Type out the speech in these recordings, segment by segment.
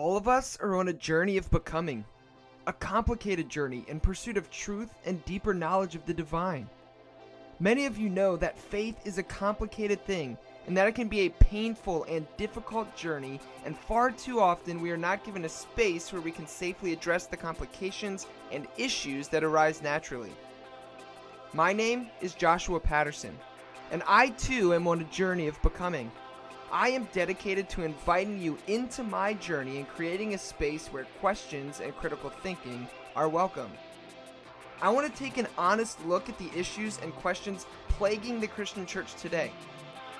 All of us are on a journey of becoming, a complicated journey in pursuit of truth and deeper knowledge of the divine. Many of you know that faith is a complicated thing and that it can be a painful and difficult journey, and far too often we are not given a space where we can safely address the complications and issues that arise naturally. My name is Joshua Patterson, and I too am on a journey of becoming. I am dedicated to inviting you into my journey and creating a space where questions and critical thinking are welcome. I want to take an honest look at the issues and questions plaguing the Christian church today.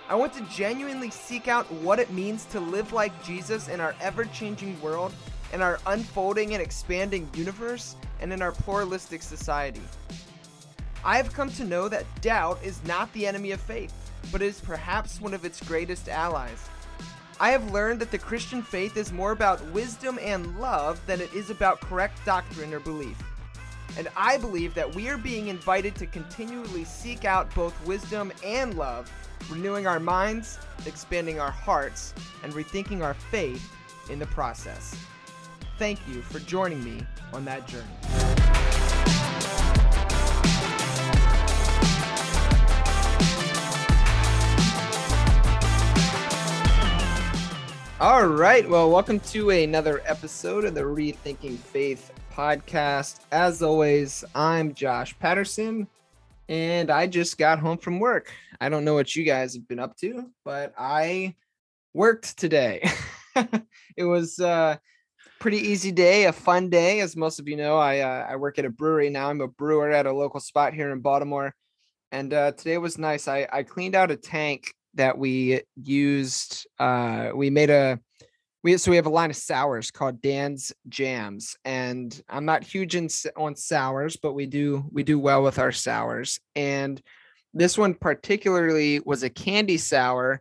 I want to genuinely seek out what it means to live like Jesus in our ever changing world, in our unfolding and expanding universe, and in our pluralistic society. I have come to know that doubt is not the enemy of faith but is perhaps one of its greatest allies. I have learned that the Christian faith is more about wisdom and love than it is about correct doctrine or belief. And I believe that we are being invited to continually seek out both wisdom and love, renewing our minds, expanding our hearts, and rethinking our faith in the process. Thank you for joining me on that journey. All right. Well, welcome to another episode of the Rethinking Faith podcast. As always, I'm Josh Patterson, and I just got home from work. I don't know what you guys have been up to, but I worked today. it was a pretty easy day, a fun day. As most of you know, I uh, I work at a brewery now. I'm a brewer at a local spot here in Baltimore, and uh, today was nice. I I cleaned out a tank that we used uh we made a we so we have a line of sours called Dan's Jams and I'm not huge in on sours but we do we do well with our sours and this one particularly was a candy sour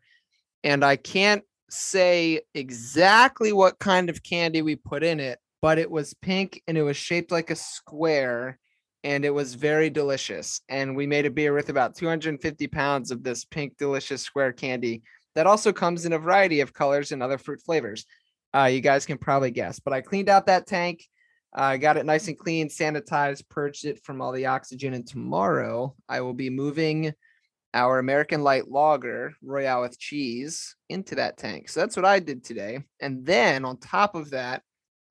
and I can't say exactly what kind of candy we put in it but it was pink and it was shaped like a square and it was very delicious. And we made a beer with about 250 pounds of this pink, delicious square candy that also comes in a variety of colors and other fruit flavors. Uh, you guys can probably guess, but I cleaned out that tank. Uh, got it nice and clean, sanitized, purged it from all the oxygen. And tomorrow I will be moving our American Light Lager Royale with cheese into that tank. So that's what I did today. And then on top of that,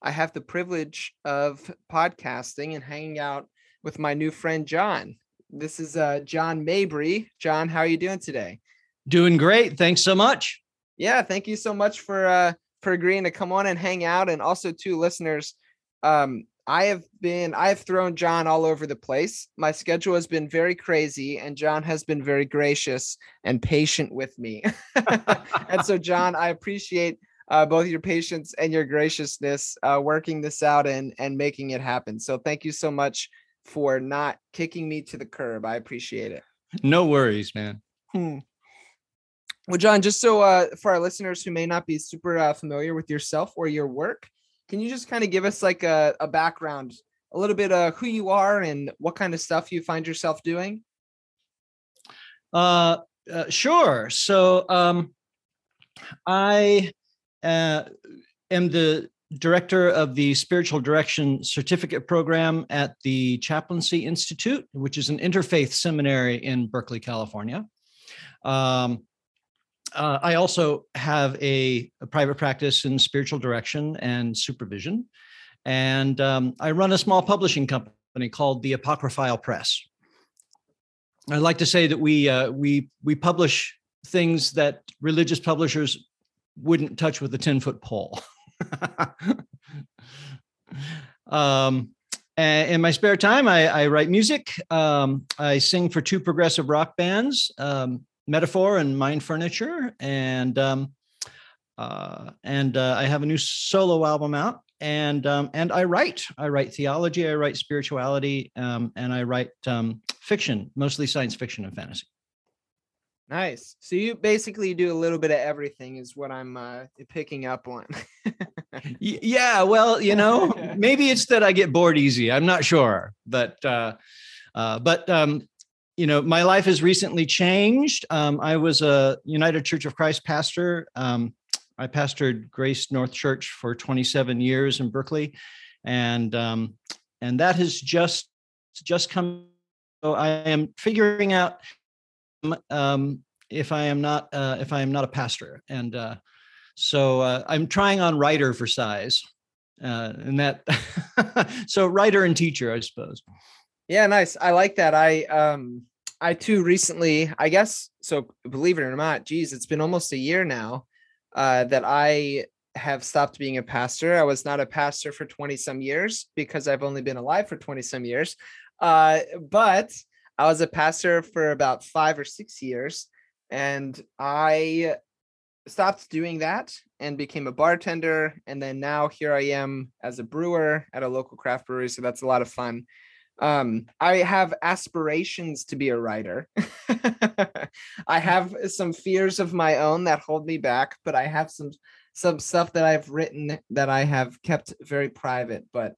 I have the privilege of podcasting and hanging out with my new friend John. This is uh, John Mabry. John, how are you doing today? Doing great. Thanks so much. Yeah, thank you so much for uh, for agreeing to come on and hang out. And also, to listeners, um, I have been I have thrown John all over the place. My schedule has been very crazy, and John has been very gracious and patient with me. and so, John, I appreciate uh, both your patience and your graciousness uh, working this out and and making it happen. So, thank you so much for not kicking me to the curb. I appreciate it. No worries, man. Hmm. Well, John, just so uh, for our listeners who may not be super uh, familiar with yourself or your work, can you just kind of give us like a, a background, a little bit of who you are and what kind of stuff you find yourself doing? Uh, uh sure. So, um, I uh, am the director of the Spiritual Direction Certificate Program at the Chaplaincy Institute, which is an interfaith seminary in Berkeley, California. Um, uh, I also have a, a, private practice in spiritual direction and supervision. And um, I run a small publishing company called the Apocryphile Press. I'd like to say that we uh, we we publish things that religious publishers wouldn't touch with a 10 foot pole. um, in my spare time, I, I write music. Um, I sing for two progressive rock bands, um, Metaphor and Mind Furniture, and um, uh, and uh, I have a new solo album out. And um, and I write. I write theology. I write spirituality, um, and I write um, fiction, mostly science fiction and fantasy. Nice. So you basically do a little bit of everything, is what I'm uh, picking up on. yeah. Well, you know, maybe it's that I get bored easy. I'm not sure, but uh, uh, but um, you know, my life has recently changed. Um, I was a United Church of Christ pastor um, I pastored Grace North Church for 27 years in Berkeley, and um, and that has just just come. So I am figuring out um, if I am not uh, if I am not a pastor, and uh, so uh, I'm trying on writer for size, uh, and that so writer and teacher, I suppose. Yeah, nice. I like that. I um I too recently, I guess so believe it or not, geez, it's been almost a year now uh that I have stopped being a pastor. I was not a pastor for 20 some years because I've only been alive for 20 some years. Uh but I was a pastor for about 5 or 6 years and I stopped doing that and became a bartender and then now here I am as a brewer at a local craft brewery so that's a lot of fun. Um i have aspirations to be a writer. I have some fears of my own that hold me back but i have some some stuff that i've written that i have kept very private but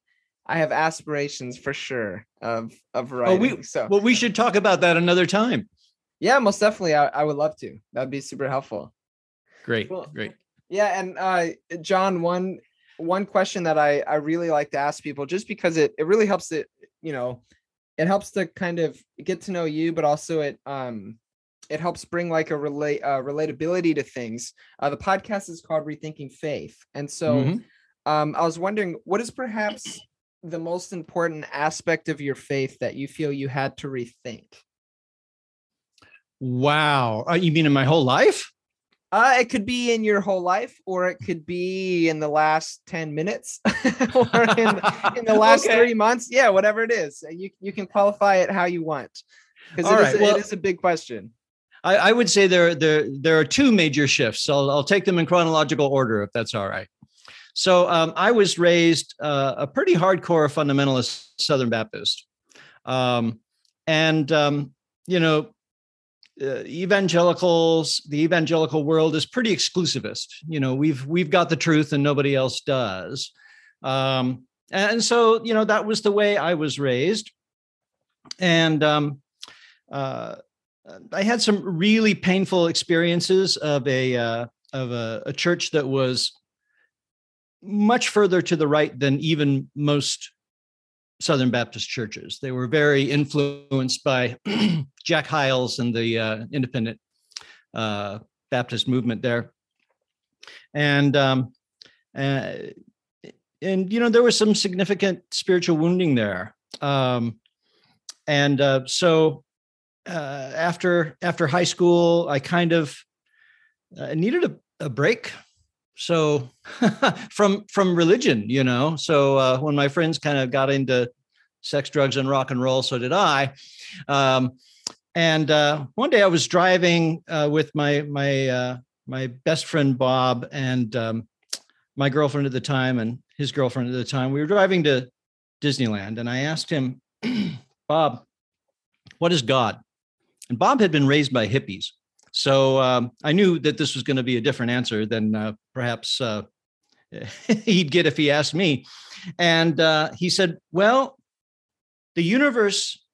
i have aspirations for sure of of writing oh, we, so well we should talk about that another time. Yeah most definitely i, I would love to. That'd be super helpful. Great great. yeah and uh john one one question that I, I really like to ask people just because it, it really helps it you know it helps to kind of get to know you but also it um it helps bring like a relate uh, relatability to things. Uh, the podcast is called rethinking faith and so mm-hmm. um i was wondering what is perhaps the most important aspect of your faith that you feel you had to rethink wow uh, you mean in my whole life uh, it could be in your whole life, or it could be in the last 10 minutes, or in, in the last okay. three months. Yeah, whatever it is. You, you can qualify it how you want. Because it, right. well, it is a big question. I, I, would say there, there, there are two major shifts. So I'll, I'll take them in chronological order, if that's all right. So um, I was raised uh, a pretty hardcore fundamentalist Southern Baptist. Um, and, um, you know, uh, evangelicals the evangelical world is pretty exclusivist. You know we've we've got the truth and nobody else does. Um, and so you know that was the way i was raised. And um, uh, i had some really painful experiences of a uh, of a, a church that was much further to the right than even most Southern Baptist churches. They were very influenced by Jack Hyles and the uh, independent uh, Baptist movement there. And um, uh, and you know there was some significant spiritual wounding there. Um, and uh, so uh, after after high school, I kind of uh, needed a, a break so from from religion you know? So uh, when my friends kind of got into sex drugs and rock and roll so did i. Um, and uh, one day i was driving uh, with my my uh, my best friend bob and um, my girlfriend at the time and his girlfriend at the time. We were driving to disneyland and i asked him bob what is god? And bob had been raised by hippies. So um, I knew that this was going to be a different answer than uh, perhaps uh, he'd get if he asked me. And uh, he said, Well, the universe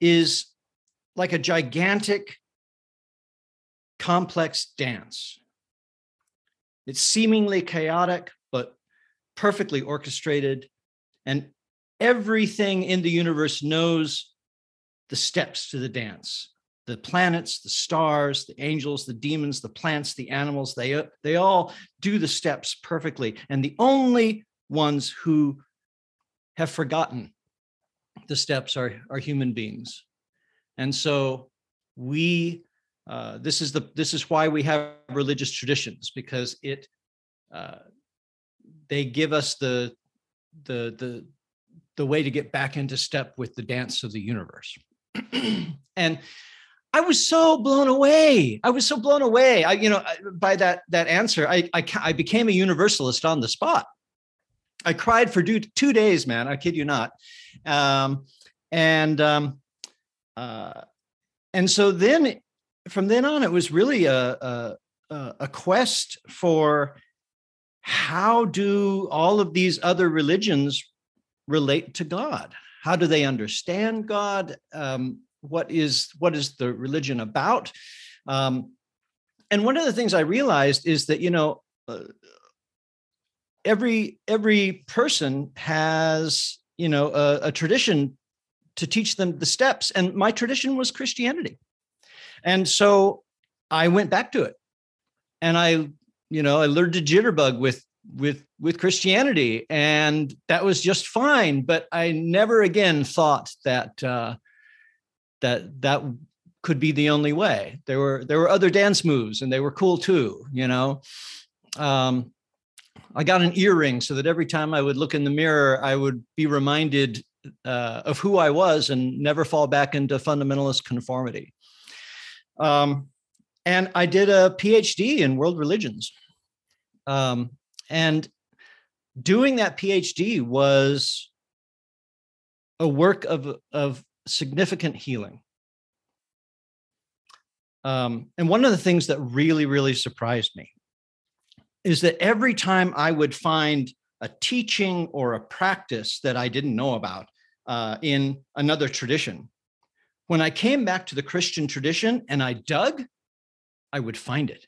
is like a gigantic, complex dance. It's seemingly chaotic, but perfectly orchestrated. And everything in the universe knows the steps to the dance the planets, the stars, the angels, the demons, the plants, the animals, they, they all do the steps perfectly. And the only ones who have forgotten the steps are, are human beings. And so we, uh, this is the this is why we have religious traditions because it uh, they give us the the the the way to get back into step with the dance of the universe. and I was so blown away. I was so blown away. I, you know, by that that answer, I I, I became a universalist on the spot. I cried for two, days, man. I kid you not. Um, and um, uh, and so then, from then on, it was really a, a a quest for how do all of these other religions relate to God? How do they understand God? Um, what is what is the religion about? Um, and one of the things i realized is that you know uh, every every person has you know a, a tradition to teach them the steps and my tradition was christianity. And so i went back to it. And i you know i learned to jitterbug with with with christianity and that was just fine but i never again thought that uh that that could be the only way there were there were other dance moves and they were cool too you know um I got an earring so that every time I would look in the mirror, I would be reminded uh, of who I was and never fall back into fundamentalist conformity. Um, and I did a PhD in world religions. Um, and doing that PhD was a work of, of significant healing. Um, and one of the things that really, really surprised me is that every time I would find a teaching or a practice that I didn't know about uh, in another tradition, when I came back to the Christian tradition and I dug, I would find it,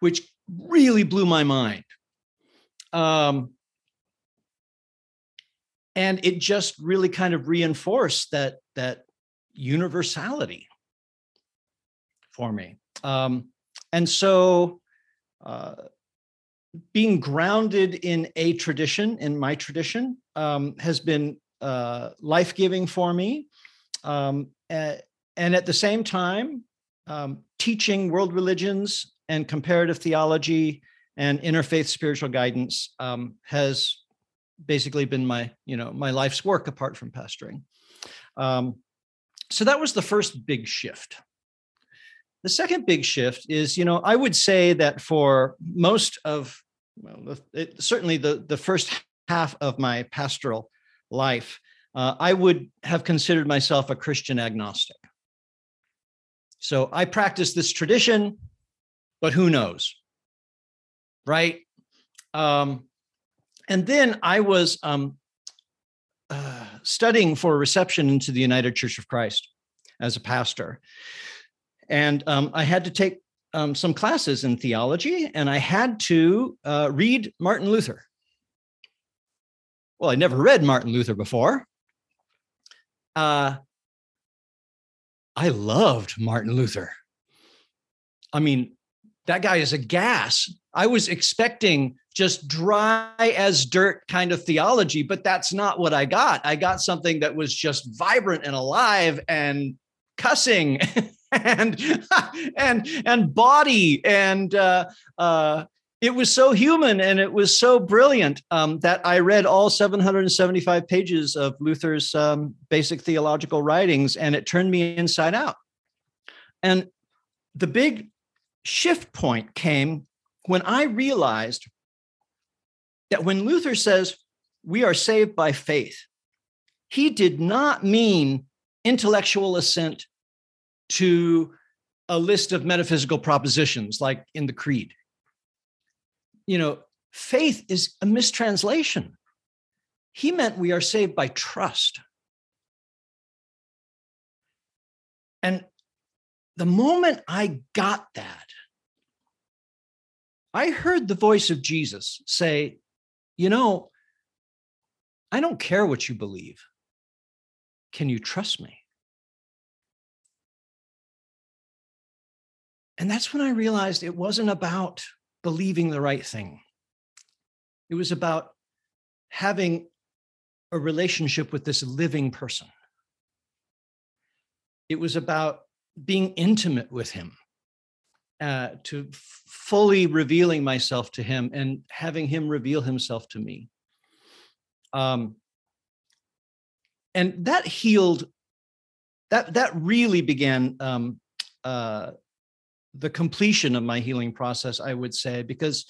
which really blew my mind. Um, and it just really kind of reinforced that that universality for me. Um, and so, uh, being grounded in a tradition, in my tradition, um, has been uh, life giving for me. Um, and at the same time, um, teaching world religions and comparative theology and interfaith spiritual guidance um, has basically been my you know my life's work apart from pastoring um, so that was the first big shift the second big shift is, you know, I would say that for most of, well, it, certainly the, the first half of my pastoral life, uh, I would have considered myself a Christian agnostic. So I practice this tradition, but who knows? Right? Um, and then I was um, uh, studying for a reception into the United Church of Christ as a pastor. And um, I had to take um, some classes in theology, and I had to uh, read Martin Luther. Well, I never read Martin Luther before. Uh, I loved Martin Luther. I mean, that guy is a gas. I was expecting just dry as dirt kind of theology, but that's not what I got. I got something that was just vibrant and alive and cussing and and and body and uh, uh, it was so human and it was so brilliant um, that I read all 775 pages of Luther's um, basic theological writings, and it turned me inside out. And the big shift point came when I realized that when Luther says we are saved by faith, he did not mean intellectual assent to a list of metaphysical propositions like in the creed. You know, faith is a mistranslation. He meant we are saved by trust. And the moment I got that, I heard the voice of Jesus say, You know, I don't care what you believe. Can you trust me? And that's when I realized it wasn't about believing the right thing. It was about having a relationship with this living person. It was about being intimate with him, uh, to fully revealing myself to him and having him reveal himself to me. Um, and that healed. That that really began um, uh, the completion of my healing process, I would say, because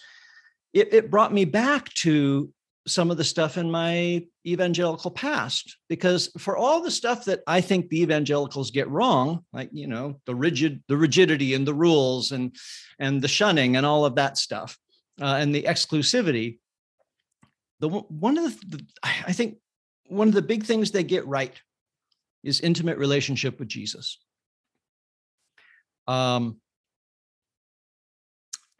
it, it brought me back to some of the stuff in my evangelical past because for all the stuff that i think the evangelicals get wrong like you know the rigid the rigidity and the rules and and the shunning and all of that stuff uh, and the exclusivity the one of the, the i think one of the big things they get right is intimate relationship with jesus. Um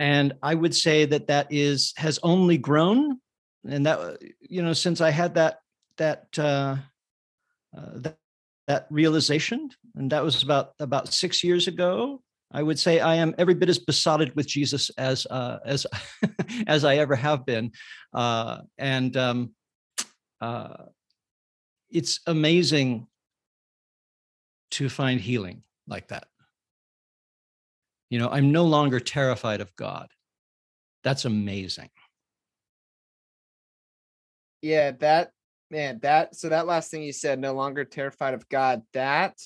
and I would say that that is has only grown, and that you know since I had that that uh, uh, that, that realization, and that was about about six years ago. I would say I am every bit as besotted with Jesus as uh, as as I ever have been, uh, and um, uh, it's amazing to find healing like that. You know, I'm no longer terrified of God. That's amazing. Yeah, that man, that so that last thing you said, no longer terrified of God, that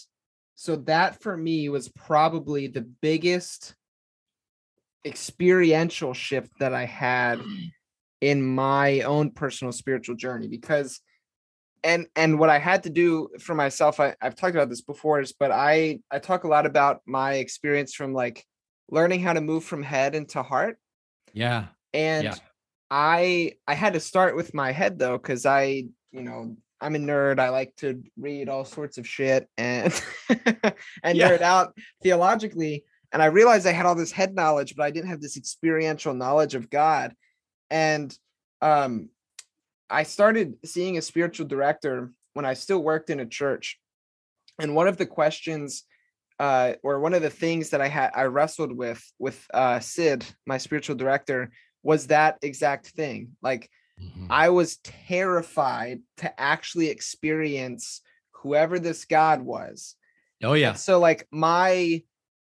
so that for me was probably the biggest experiential shift that I had in my own personal spiritual journey because and and what I had to do for myself, I, I've talked about this before, is but I I talk a lot about my experience from like learning how to move from head into heart. Yeah. And yeah. I I had to start with my head though, because I, you know, I'm a nerd. I like to read all sorts of shit and and yeah. nerd out theologically. And I realized I had all this head knowledge, but I didn't have this experiential knowledge of God. And um I started seeing a spiritual director when I still worked in a church. And one of the questions uh, or one of the things that I had I wrestled with with uh, Sid, my spiritual director, was that exact thing. Like mm-hmm. I was terrified to actually experience whoever this God was. Oh yeah. And so like my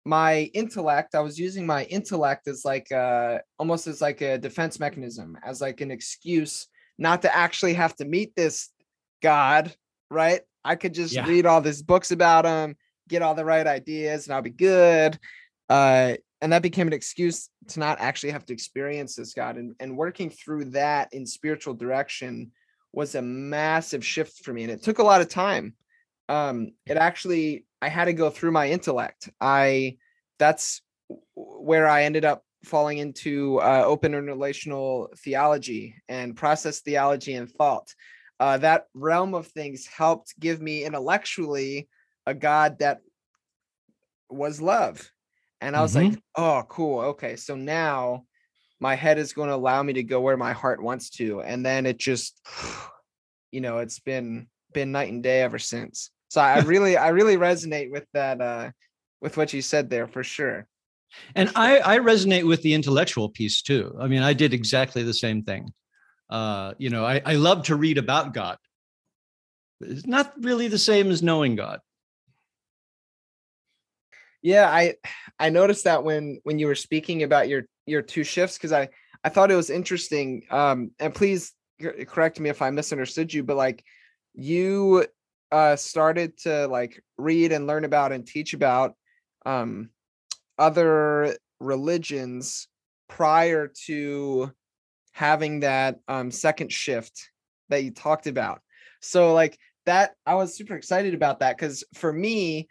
my intellect, I was using my intellect as like uh almost as like a defense mechanism, as like an excuse not to actually have to meet this God, right? I could just yeah. read all these books about him get all the right ideas and I'll be good. Uh, and that became an excuse to not actually have to experience this God. And, and working through that in spiritual direction was a massive shift for me. And it took a lot of time. Um, it actually, I had to go through my intellect. I, that's where I ended up falling into uh, open and relational theology and process theology and thought. Uh, that realm of things helped give me intellectually a God that was love. And I was mm-hmm. like, oh, cool. Okay. So now my head is going to allow me to go where my heart wants to. And then it just, you know, it's been been night and day ever since. So I really, I really resonate with that, uh, with what you said there for sure. And I, I resonate with the intellectual piece too. I mean, I did exactly the same thing. Uh, you know, I, I love to read about God. It's not really the same as knowing God yeah i i noticed that when when you were speaking about your your two shifts because i i thought it was interesting um and please correct me if i misunderstood you but like you uh started to like read and learn about and teach about um other religions prior to having that um second shift that you talked about. So like that i was super excited about that because for me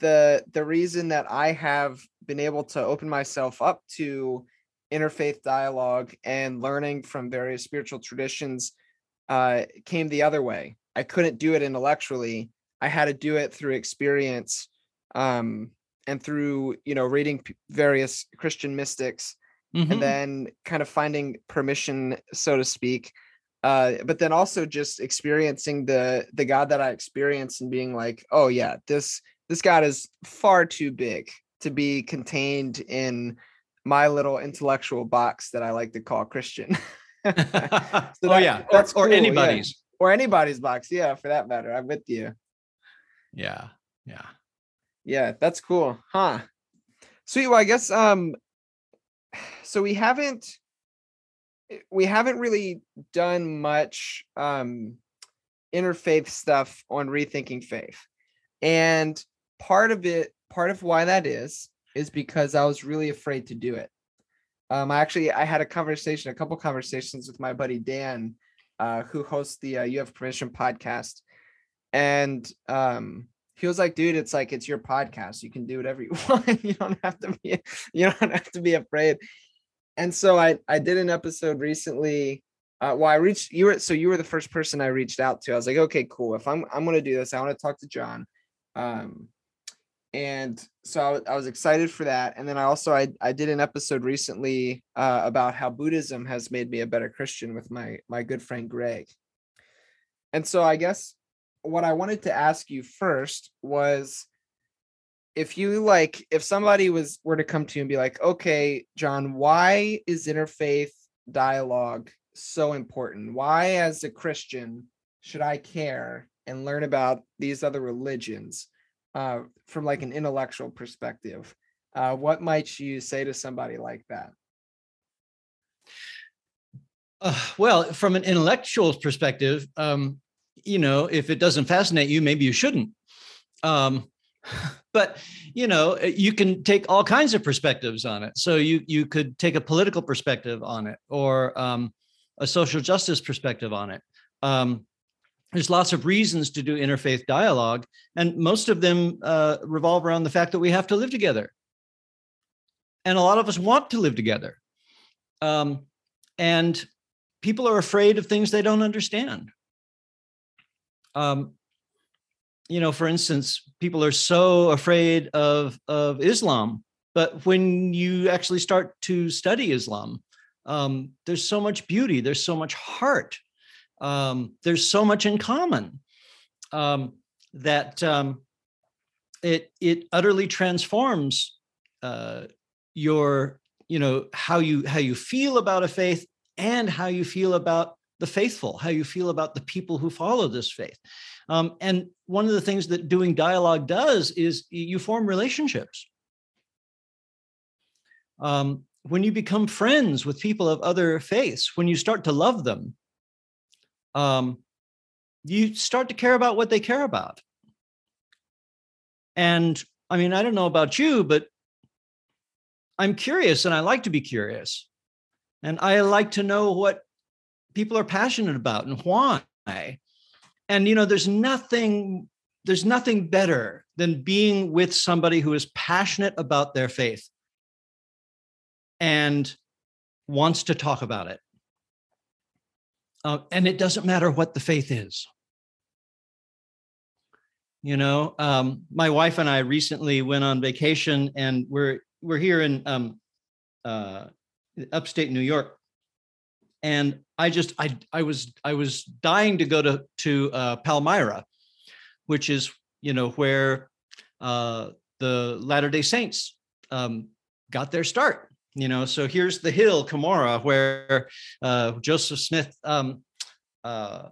the the reason that I have been able to open myself up to interfaith dialogue and learning from various spiritual traditions uh, came the other way. I couldn't do it intellectually. I had to do it through experience um, and through you know reading p- various Christian mystics mm-hmm. and then kind of finding permission, so to speak. Uh, but then also just experiencing the the God that I experienced and being like, oh yeah, this this God is far too big to be contained in my little intellectual box that I like to call Christian. so that, oh yeah, that's or cool, anybody's, yeah. or anybody's box. Yeah, for that matter. I'm with you. Yeah, yeah, yeah. That's cool, huh? Sweet. Well, I guess um, so we haven't we haven't really done much um interfaith stuff on rethinking faith and part of it, part of why that is, is because I was really afraid to do it. Um, I actually I had a conversation, a couple conversations with my buddy Dan, uh, who hosts the uh, You Have Permission podcast, and um, he was like, "Dude, it's like it's your podcast. You can do whatever you want. you don't have to be, you don't have to be afraid." And so I I did an episode recently. Uh, well, I reached you were so you were the first person I reached out to. I was like, okay, cool. If I'm I'm gonna do this, I want to talk to John. Um, and so I, was excited for that. And then I also I I did an episode recently uh, about how Buddhism has made me a better Christian with my my good friend Greg. And so I guess what I wanted to ask you first was if you like if somebody was were to come to you and be like, okay, John, why is interfaith dialogue so important? Why, as a Christian, should I care and learn about these other religions uh, from like an intellectual perspective? Uh, what might you say to somebody like that? Uh, well, from an intellectual perspective, um, you know, if it doesn't fascinate you, maybe you shouldn't. Um, but you know, you can take all kinds of perspectives on it. So you you could take a political perspective on it, or um, a social justice perspective on it. Um, there's lots of reasons to do interfaith dialogue, and most of them uh, revolve around the fact that we have to live together. And a lot of us want to live together. Um, and people are afraid of things they don't understand. Um, you know, for instance, people are so afraid of, of Islam, but when you actually start to study Islam, um, there's so much beauty, there's so much heart, um, there's so much in common um, that um, it it utterly transforms uh, your you know how you how you feel about a faith and how you feel about the faithful, how you feel about the people who follow this faith. Um, and one of the things that doing dialogue does is you form relationships. Um, when you become friends with people of other faiths, when you start to love them, um, you start to care about what they care about. And I mean, I don't know about you, but I'm curious and I like to be curious. And I like to know what people are passionate about and why. And you know, there's nothing there's nothing better than being with somebody who is passionate about their faith and wants to talk about it. Uh, and it doesn't matter what the faith is. You know, um, my wife and I recently went on vacation, and we're we're here in um, uh, upstate New York, and I just I I was I was dying to go to to uh, Palmyra, which is you know where uh, the Latter Day Saints um, got their start you know so here's the hill Cumorah where uh, joseph smith um, uh,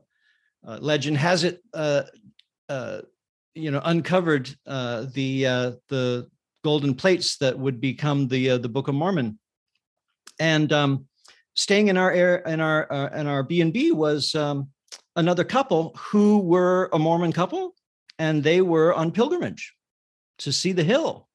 uh, legend has it uh, uh, you know uncovered uh, the the golden plates that would become the the book of mormon. And um, staying in our air in our in our b&b was um, another couple who were a mormon couple and they were on pilgrimage to see the hill.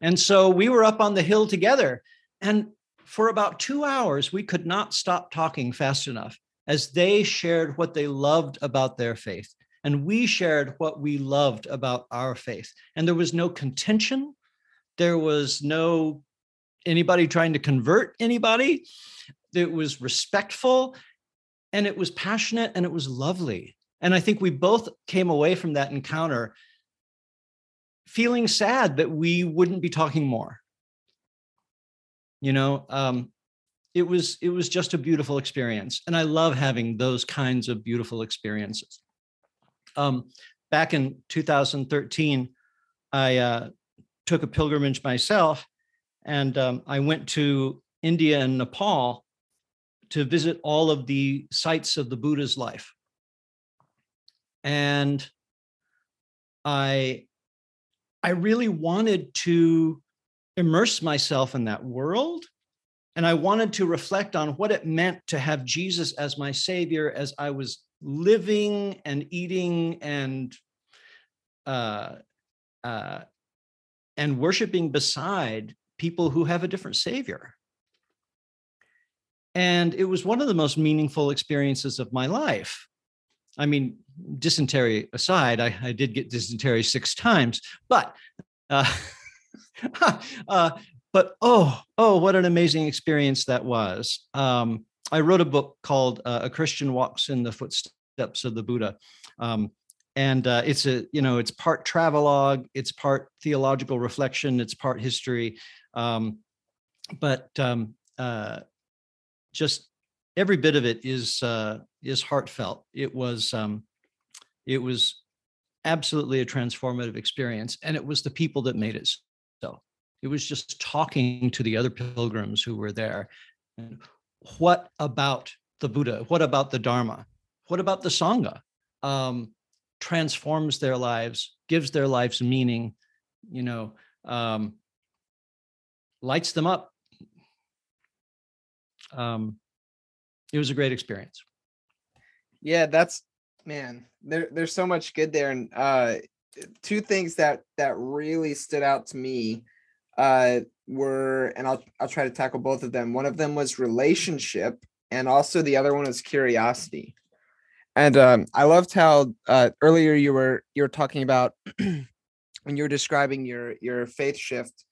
And so we were up on the hill together and for about two hours, we could not stop talking fast enough as they shared what they loved about their faith. And we shared what we loved about our faith. And there was no contention. There was no anybody trying to convert anybody. It was respectful and it was passionate and it was lovely. And I think we both came away from that encounter feeling sad that we wouldn't be talking more you know um, it was it was just a beautiful experience and i love having those kinds of beautiful experiences. Um, back in 2013 i uh, took a pilgrimage myself and um, i went to india and nepal to visit all of the sites of the buddha's life. And i i really wanted to immerse myself in that world. And I wanted to reflect on what it meant to have Jesus as my savior as I was living and eating and uh, uh, and worshiping beside people who have a different savior. And it was one of the most meaningful experiences of my life. I mean, dysentery aside, I, I did get dysentery six times, but uh, uh, but oh, oh, what an amazing experience that was. Um, I wrote a book called uh, A Christian Walks in the Footsteps of the Buddha. Um, and uh, it's a you know it's part travelogue it's part theological reflection it's part history um, but um, uh, just every bit of it is uh, is heartfelt it was um, it was absolutely a transformative experience and it was the people that made it it was just talking to the other pilgrims who were there and what about the buddha what about the dharma what about the sangha um, transforms their lives, gives their lives meaning, you know, um, lights them up. Um, it was a great experience. Yeah, that's man. There, there's so much good there, and uh, two things that that really stood out to me uh, were, and I'll I'll try to tackle both of them. One of them was relationship, and also the other one was curiosity. And um, I loved how uh, earlier you were you were talking about when you were describing your your faith shift.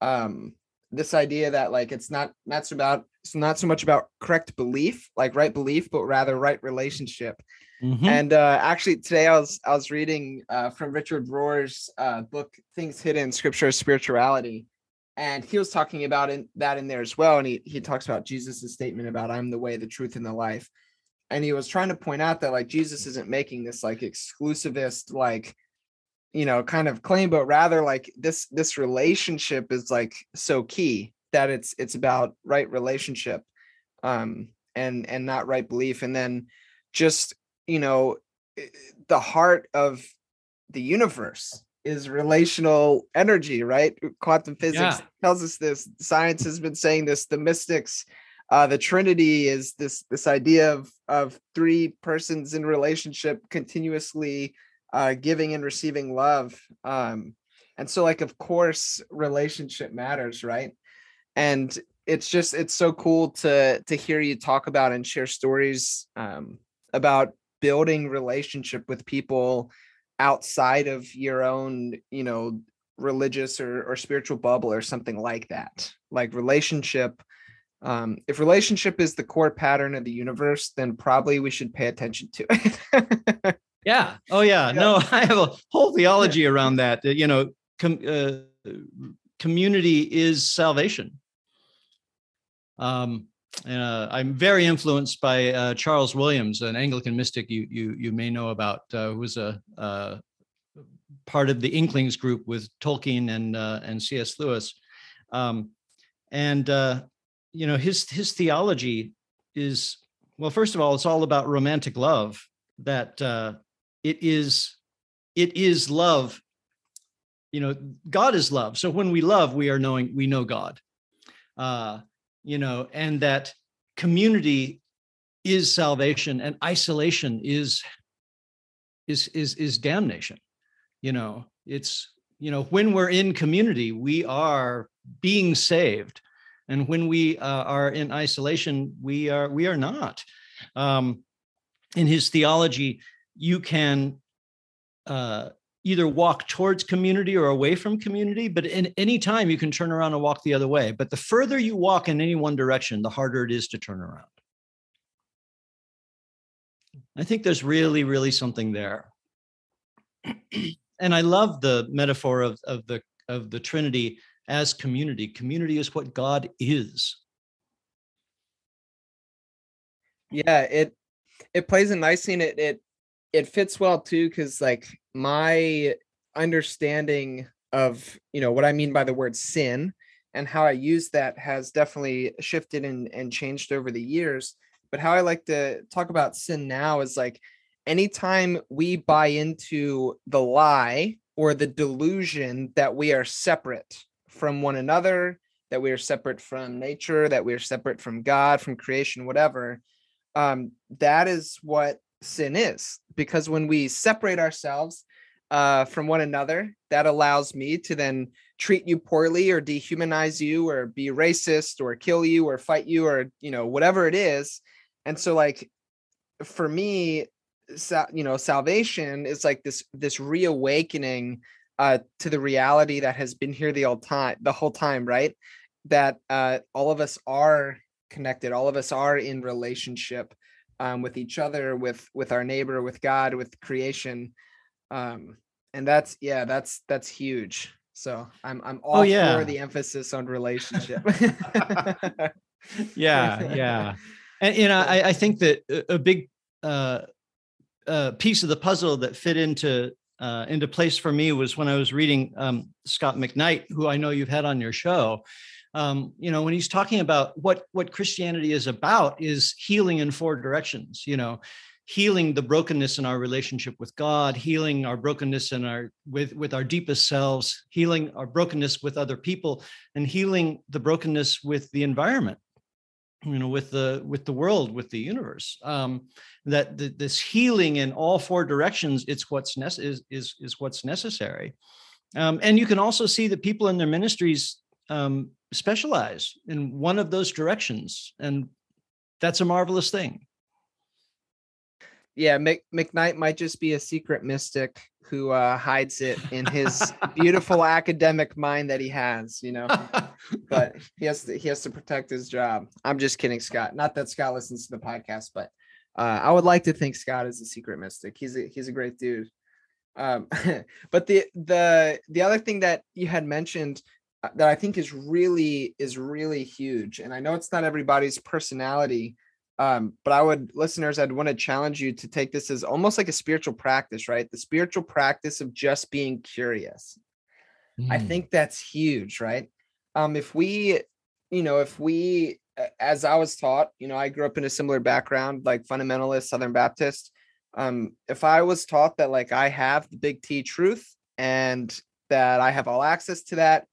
Um, this idea that like it's not not so about it's not so much about correct belief, like right belief, but rather right relationship. Mm-hmm. And uh, actually, today I was I was reading uh, from Richard Rohr's uh, book "Things Hidden: Scripture Spirituality," and he was talking about in, that in there as well. And he he talks about Jesus' statement about "I'm the way, the truth, and the life." and he was trying to point out that like Jesus isn't making this like exclusivist like you know kind of claim but rather like this this relationship is like so key that it's it's about right relationship um and and not right belief and then just you know the heart of the universe is relational energy right quantum physics yeah. tells us this science has been saying this the mystics uh, the Trinity is this this idea of of three persons in relationship continuously uh, giving and receiving love. Um, and so, like, of course, relationship matters, right? And it's just it's so cool to to hear you talk about and share stories um, about building relationship with people outside of your own, you know, religious or, or spiritual bubble or something like that. Like relationship um, if relationship is the core pattern of the universe, then probably we should pay attention to it. yeah. Oh, yeah. yeah. No, I have a whole theology yeah. around that. You know, com- uh, community is salvation. Um, uh, I'm very influenced by uh, Charles Williams, an Anglican mystic you you you may know about, uh, who was a uh, part of the Inklings group with Tolkien and uh, and C.S. Lewis. Um, and uh, you know his his theology is well first of all it's all about romantic love that it is it is love you know god is love so when we love we are knowing we know god you know and that community is salvation and isolation is is is is damnation. You know it's you know when we're in community we are being saved. And when we uh, are in isolation we are we are not. Um, in his theology you can uh, either walk towards community or away from community but in any time you can turn around and walk the other way but the further you walk in any one direction the harder it is to turn around i think there's really really something there and i love the metaphor of, of the of the trinity as community. Community is what God is. Yeah, it it plays a nice scene. It it it fits well too, because like my understanding of you know what I mean by the word sin and how I use that has definitely shifted and, and changed over the years. But how I like to talk about sin now is like anytime we buy into the lie or the delusion that we are separate from one another, that we are separate from nature, that we are separate from God, from creation, whatever. Um, that is what sin is. Because when we separate ourselves uh, from one another, that allows me to then treat you poorly or dehumanize you or be racist or kill you or fight you or, you know, whatever it is. And so, like, for me, you know, salvation is like this this reawakening uh, to the reality that has been here the whole time, the whole time, right? That uh, all of us are connected, all of us are in relationship um, with each other, with with our neighbor, with God, with creation, Um, and that's yeah, that's that's huge. So I'm I'm Oh, all yeah. for the emphasis on relationship. yeah yeah and you know I, I think that a a big uh, uh, piece of the puzzle that fit into uh, into place for me was when I was reading um, Scot McKnight, who I know you've had on your show. Um, you know, when he's talking about what what Christianity is about is healing in four directions. You know, healing the brokenness in our relationship with God, healing our brokenness in our with with our deepest selves, healing our brokenness with other people, and healing the brokenness with the environment you know with the with the world with the universe um that th- this healing in all four directions it's what's nece- is, is is what's necessary um and you can also see that people in their ministries um specialize in one of those directions and that's a marvelous thing yeah, Mc, McKnight might just be a secret mystic who uh, hides it in his beautiful academic mind that he has, you know. But he has to he has to protect his job. I'm just kidding, Scot. Not that Scot listens to the podcast, but uh, I would like to think Scot is a secret mystic. He's a he's a great dude. Um, but the the the other thing that you had mentioned that I think is really is really huge, and I know it's not everybody's personality, um, but I would listeners, I'd want to challenge you to take this as almost like a spiritual practice, right? The spiritual practice of just being curious. I Mm. think that's huge, right? Um, if we, you know, if we, as I was taught, you know, I grew up in a similar background, like fundamentalist Southern Baptist. Um, if I was taught that like I have the big T truth and that I have all access to that,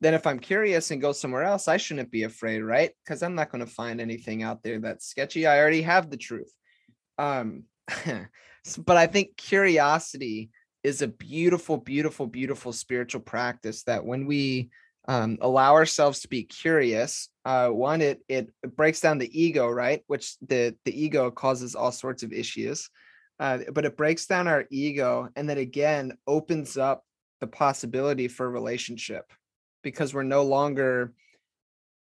then if I'm curious and go somewhere else, I shouldn't be afraid, right? Because I'm not going to find anything out there that's sketchy. I already have the truth. Um, but I think curiosity is a beautiful, beautiful, beautiful spiritual practice that when we um, allow ourselves to be curious, uh, one, it it breaks down the ego, right? Which the the ego causes all sorts of issues, uh, but it breaks down our ego, and then again opens up the possibility for relationship because we're no longer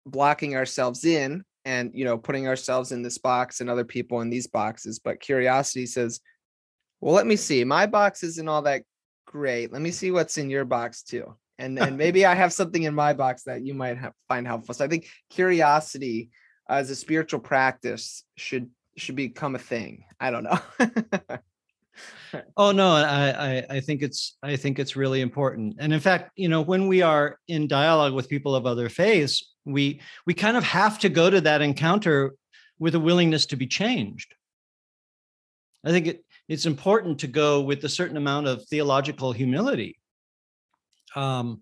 blocking ourselves in and you know putting ourselves in this box and other people in these boxes but curiosity says well let me see my box isn't all that great let me see what's in your box too. And and maybe i have something in my box that you might have, find helpful. So i think curiosity as a spiritual practice should should become a thing. I don't know Oh no, I, I I think it's I think it's really important. And in fact, you know, when we are in dialogue with people of other faiths, we we kind of have to go to that encounter with a willingness to be changed. I think it it's important to go with a certain amount of theological humility. Um,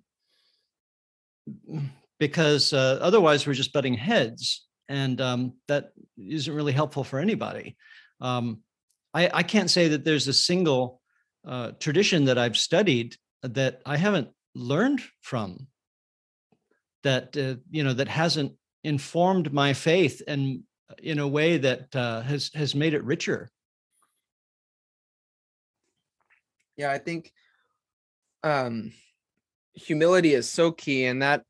because uh, otherwise we're just butting heads and um, that isn't really helpful for anybody. Um, I, I can't say that there's a single uh, tradition that I've studied that I haven't learned from that uh, you know that hasn't informed my faith and in a way that uh, has has made it richer. yeah i think um humility is so key and that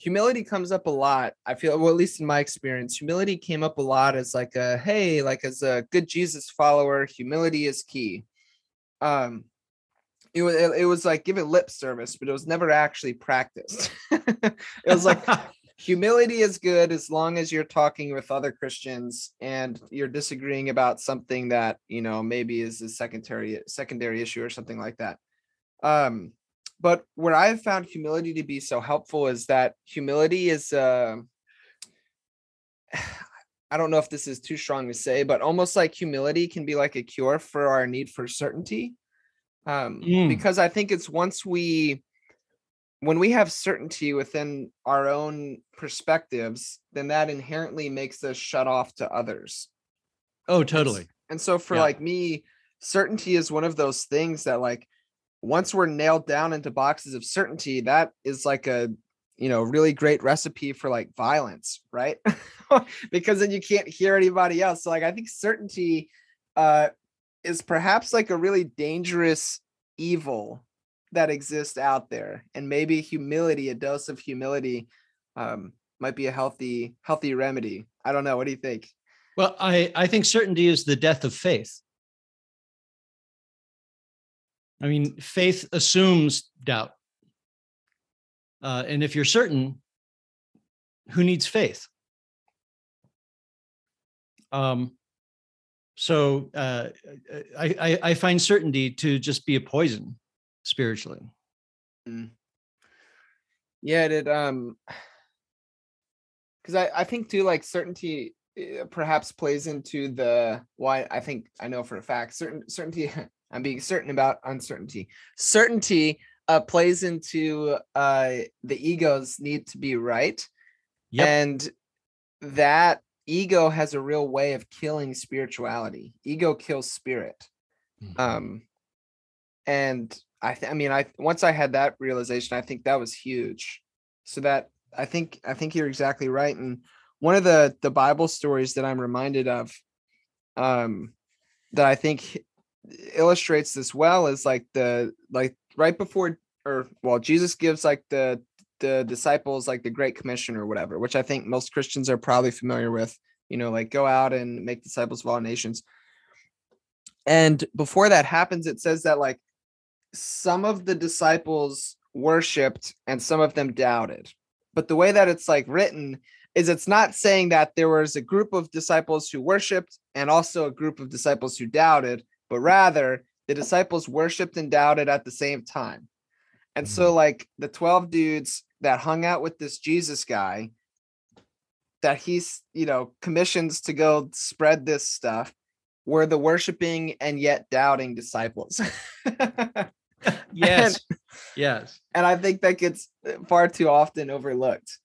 humility comes up a lot i feel well at least in my experience humility came up a lot as like a hey like as a good jesus follower humility is key um it was it was like give it lip service but it was never actually practiced it was like humility is good as long as you're talking with other Christians and you're disagreeing about something that you know maybe is a secondary secondary issue or something like that. Um, but where I've found humility to be so helpful is that humility is uh, I don't know if this is too strong to say, but almost like humility can be like a cure for our need for certainty. Um, Mm. because I think it's once we when we have certainty within our own perspectives, then that inherently makes us shut off to others. Oh, totally. And so for Yeah. like me, certainty is one of those things that like once we're nailed down into boxes of certainty, that is like a you know really great recipe for like violence, right? because then you can't hear anybody else. So like I think certainty uh is perhaps like a really dangerous evil that exists out there and maybe humility a dose of humility um might be a healthy healthy remedy i don't know what do you think Well, I I think certainty is the death of faith. I mean, faith assumes doubt. Uh, and if you're certain, who needs faith? Um, so uh, I, I, I find certainty to just be a poison spiritually. Mm. Yeah, it um because I, I think too like certainty eh, perhaps plays into the why I think I know for a fact certain certainty I'm being certain about uncertainty. Certainty uh plays into uh the ego's need to be right. Yep. And that ego has a real way of killing spirituality. Ego kills spirit. Mhm. Um and I th- I mean I once I had that realization, I think that was huge. So that I think I think you're exactly right. And one of the the Bible stories that I'm reminded of um that I think illustrates this well is like the like right before or well Jesus gives like the the disciples like the great commission or whatever which i think most christians are probably familiar with you know like go out and make disciples of all nations. And before that happens it says that like some of the disciples worshiped and some of them doubted. But the way that it's like written is it's not saying that there was a group of disciples who worshiped and also a group of disciples who doubted but rather the disciples worshiped and doubted at the same time and so like the 12 dudes that hung out with this Jesus guy that he's, you know, commissions to go spread this stuff were the worshiping and yet doubting disciples. Yes. yes. and I think that gets uh, far too often overlooked.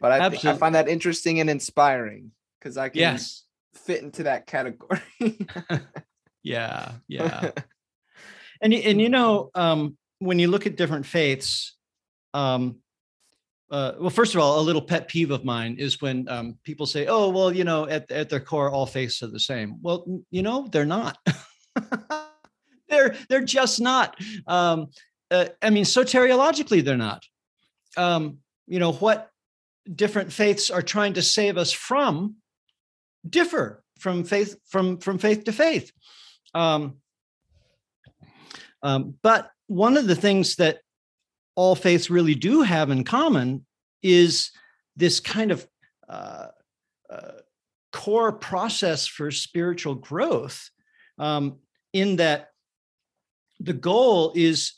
But I, think, I find that interesting and inspiring because I can Yes. fit into that category. Yeah. Yeah. and and you know um, when you look at different faiths um, uh, well first of all a little pet peeve of mine is when um, people say oh well you know at, at their core all faiths are the same well you know they're not they're they're just not um, uh, i mean soteriologically they're not um, you know what different faiths are trying to save us from differ from faith from from faith to faith um, um, but one of the things that all faiths really do have in common is this kind of uh, uh, core process for spiritual growth, um, in that the goal is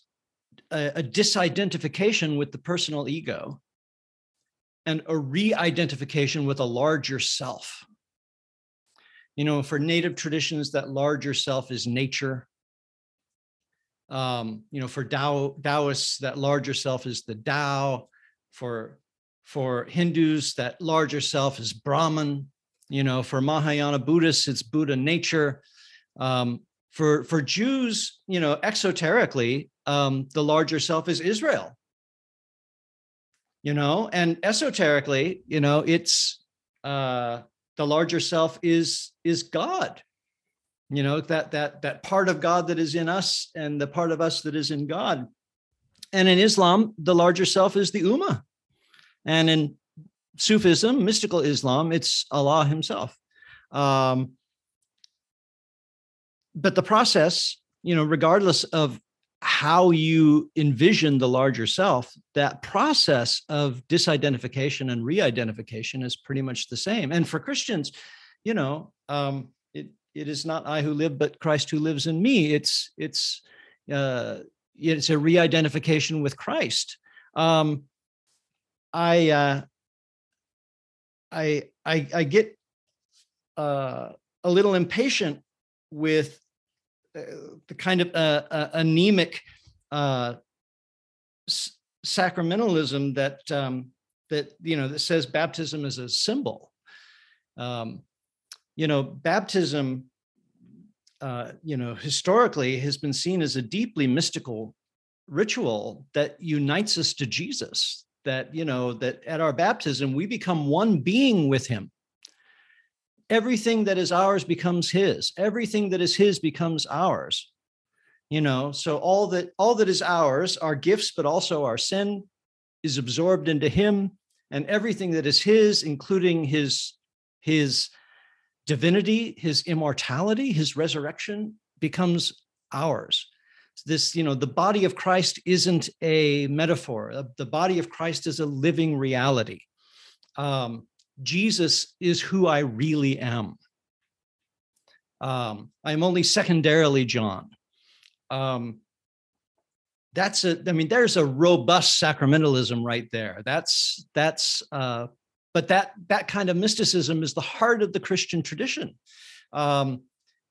a, a disidentification with the personal ego and a re identification with a larger self. You know, for native traditions, that larger self is nature um, you know, for Tao Taoists, that larger self is the Tao. For for Hindus, that larger self is Brahman. You know, for Mahayana Buddhists, it's Buddha nature. Um, for for Jews, you know, exoterically, um, the larger self is Israel. You know, and esoterically, you know, it's uh, the larger self is is God. You know that that that part of god that is in us and the part of us that is in god. And in islam the larger self is the ummah. And in sufism mystical islam it's allah himself. Um, but the process you know regardless of how you envision the larger self that process of disidentification and re-identification is pretty much the same and for christians you know um, it it is not I who live, but Christ who lives in me. It's it's uh, it's a re-identification with Christ. Um, I, uh, I I I get uh, a little impatient with the kind of uh, uh, anemic uh, s- sacramentalism that um, that you know that says baptism is a symbol. Um, you know, baptism, uh, you know, historically has been seen as a deeply mystical ritual that unites us to Jesus. That, you know, that at our baptism, we become one being with him. Everything that is ours becomes his. Everything that is his becomes ours. You know, so all that all that is ours, our gifts, but also our sin, is absorbed into him, and everything that is his, including his his divinity, his immortality, his resurrection becomes ours. this you know the body of christ isn't a metaphor the body of christ is a living reality um, jesus is who i really am. Um, i'm only secondarily john. Um, that's a i mean there's a robust sacramentalism right there. That's that's uh, but that that kind of mysticism is the heart of the christian tradition. Um,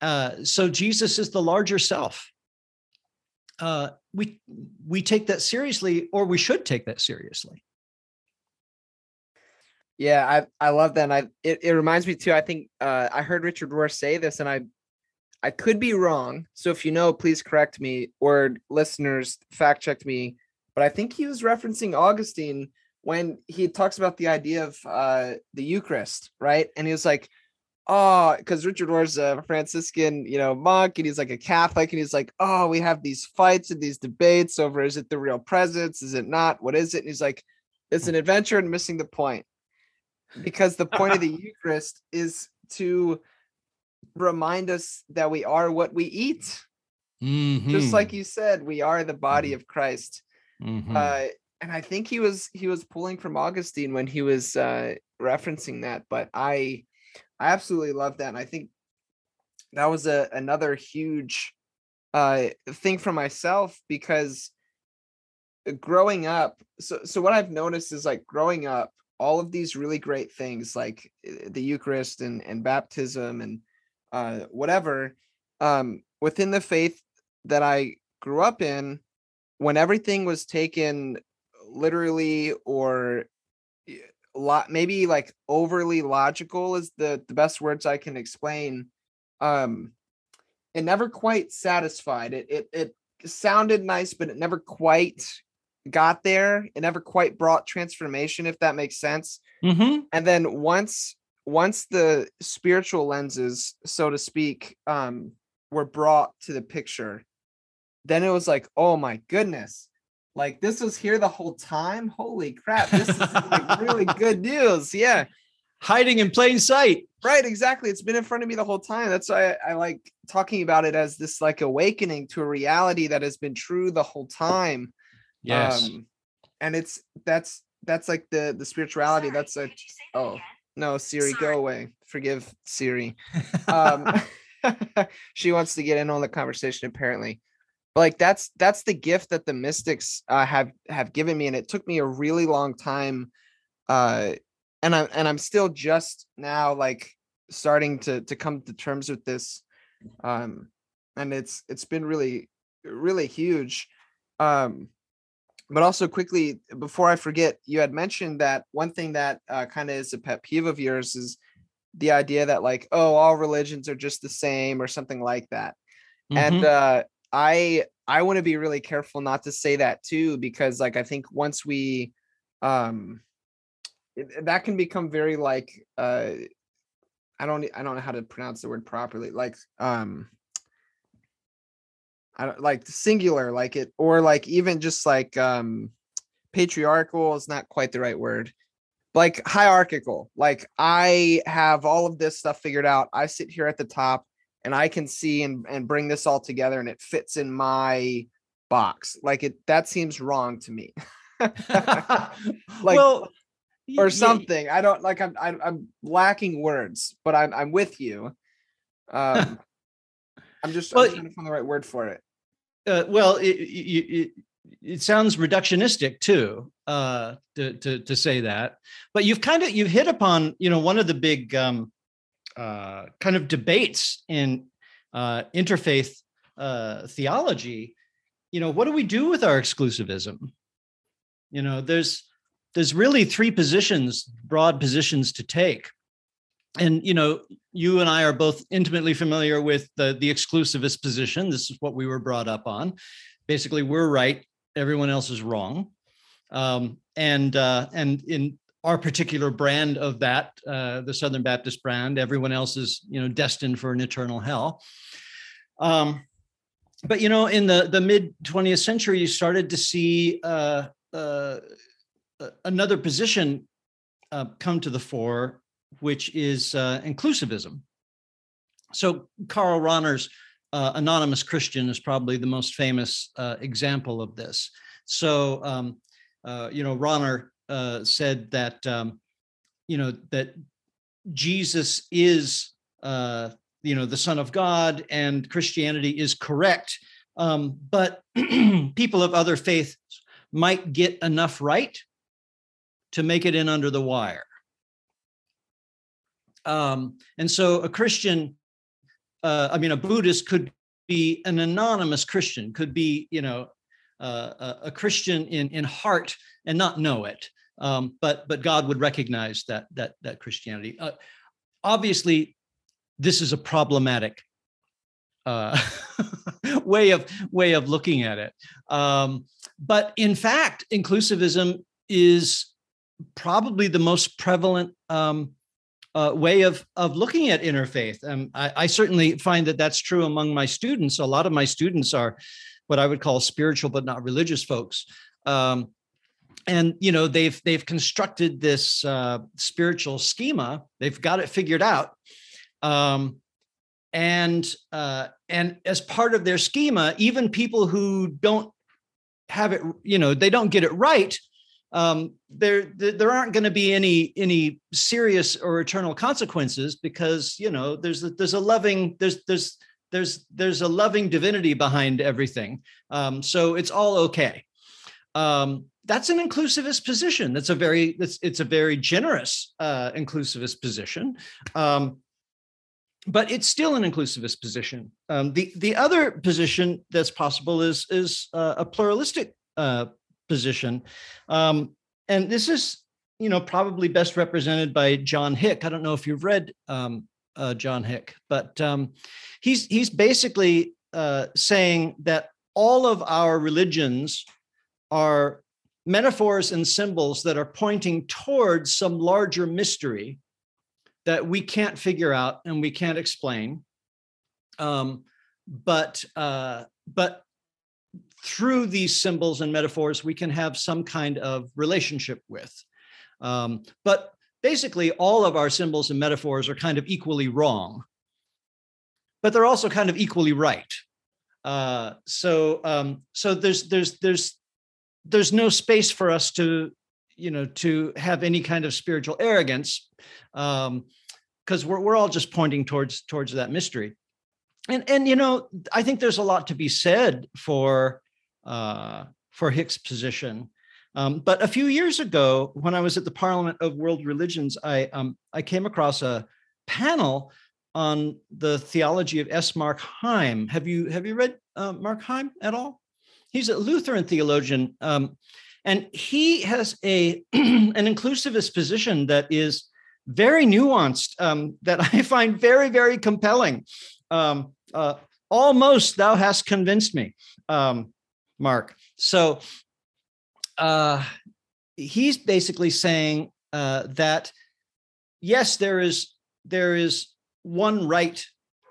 uh, so jesus is the larger self. Uh, we we take that seriously, or we should take that seriously. Yeah, I I love that. And I it, it reminds me too. I think uh, I heard Richard Rohr say this, and I I could be wrong. So if you know, please correct me, or listeners fact check me. But I think he was referencing Augustine when he talks about the idea of uh, the Eucharist, right? And he was like, oh, because Richard Rohr's a Franciscan, you know, monk, and he's like a Catholic, and he's like, oh, we have these fights and these debates over is it the real presence? Is it not? What is it? And he's like, it's an adventure and missing the point. Because the point of the Eucharist is to remind us that we are what we eat. Mm-hmm. Just like you said, we are the body mm-hmm. of Christ. Mm-hmm. Uh, and I think he was he was pulling from Augustine when he was uh, referencing that, but I I absolutely love that. And I think that was a another huge uh thing for myself because growing up so so what I've noticed is like growing up all of these really great things like eh, the Eucharist and and baptism and uh whatever um within the faith that I grew up in when everything was taken literally or lot maybe like overly logical is the the best words I can explain. Um it never quite satisfied. It it it sounded nice, but it never quite got there. It never quite brought transformation, if that makes sense. Mm-hmm. And then once once the spiritual lenses, so to speak, um, were brought to the picture, then it was like, oh my goodness, like this was here the whole time. Holy crap! This is like really good news. Yeah, hiding in plain sight. Right, exactly. It's been in front of me the whole time. That's why I, I like talking about it as this like awakening to a reality that has been true the whole time. Yes. Um, and it's that's that's like the the spirituality. Sorry, that's a oh no, Siri, Sorry. go away. Forgive Siri. Um, she wants to get in on the conversation apparently But like that's that's the gift that the mystics uh, have have given me and it took me a really long time uh and I'm and i'm still just now like starting to to come to terms with this um and it's it's been really really huge um but also quickly before i forget you had mentioned that one thing that uh, kind of is a pet peeve of yours is the idea that like oh all religions are just the same or something like that mm-hmm. and uh I I want to be really careful not to say that too because like I think once we um it, that can become very like uh I don't I don't know how to pronounce the word properly like um I don't like singular like it or like even just like um patriarchal is not quite the right word like hierarchical like I have all of this stuff figured out I sit here at the top and I can see and, and bring this all together and it fits in my box. Like it that seems wrong to me. like well, or something. Yeah. I don't like I'm I'm lacking words, but I'm I'm with you. Um I'm just well, I'm trying to find the right word for it. Uh, well, it, it, it sounds reductionistic too uh, to, to to say that, but you've kind of you've hit upon you know one of the big um, uh, kind of debates in uh, interfaith uh, theology, you know, what do we do with our exclusivism? You know, there's there's really three positions, broad positions to take. And you know, you and I are both intimately familiar with the the exclusivist position. This is what we were brought up on. Basically, we're right, everyone else is wrong. Um, and uh, and in our particular brand of that, uh, the Southern Baptist brand. Everyone else is, you know, destined for an eternal hell. Um, but you know, in the the mid 20th century, you started to see uh, uh, another position uh, come to the fore, which is uh, inclusivism. So Karl Rahner's uh, Anonymous Christian is probably the most famous uh, example of this. So, um, uh, you know, Rahner uh, said that, um, you know, that Jesus is, uh, you know, the Son of God and Christianity is correct. Um, but people of other faiths might get enough right to make it in under the wire. Um, and so a Christian uh, I mean, a Buddhist could be an anonymous Christian, could be, you know, uh, a, Christian in in heart and not know it. Um, but but God would recognize that that that Christianity. Uh, obviously, this is a problematic uh, way of way of looking at it. Um, but in fact, inclusivism is probably the most prevalent um, uh, way of of looking at interfaith. Um, I, I certainly find that that's true among my students. A lot of my students are what I would call spiritual but not religious folks. Um, and you know they've they've constructed this uh, spiritual schema. They've got it figured out, um, and uh, and as part of their schema, even people who don't have it, you know, they don't get it right um, there there aren't going to be any any serious or eternal consequences because you know there's a, there's a loving there's there's there's there's a loving divinity behind everything. Um, so it's all okay. Um, that's an inclusivist position. That's a very it's it's a very generous uh, inclusivist position. Um, but it's still an inclusivist position. Um, the the other position that's possible is is uh, a pluralistic uh, position. Um, and this is, you know, probably best represented by John Hick. I don't know if you've read um, uh, John Hick, but um, he's he's basically uh, saying that all of our religions are metaphors and symbols that are pointing towards some larger mystery that we can't figure out and we can't explain. Um, but uh, but through these symbols and metaphors, we can have some kind of relationship with. Um, but basically, all of our symbols and metaphors are kind of equally wrong, but they're also kind of equally right. Uh, so, um, so there's there's there's there's no space for us to you know to have any kind of spiritual arrogance because um, we're we're all just pointing towards towards that mystery. And and you know I think there's a lot to be said for uh, for Hick's position. Um, but a few years ago, when I was at the Parliament of World Religions, I um, I came across a panel on the theology of S. Mark Heim. Have you have you read uh, Mark Heim at all? He's a Lutheran theologian, um, and he has a an inclusivist position that is very nuanced. Um, that I find very very compelling. Um, uh, almost thou hast convinced me. Um, Mark. So uh, he's basically saying uh, that yes, there is there is one right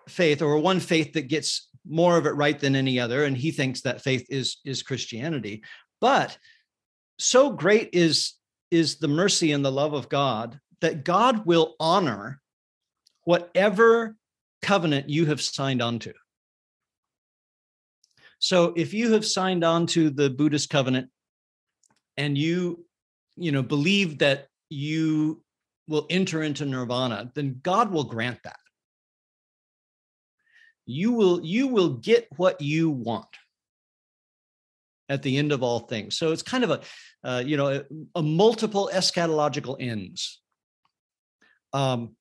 faith or one faith that gets more of it right than any other, and he thinks that faith is is Christianity. But so great is is the mercy and the love of God that God will honor whatever covenant you have signed on to. So if you have signed on to the Buddhist covenant and you, you know, believe that you will enter into nirvana, then God will grant that. You will you will get what you want at the end of all things. So it's kind of a uh, you know a, a, multiple eschatological ends. Um,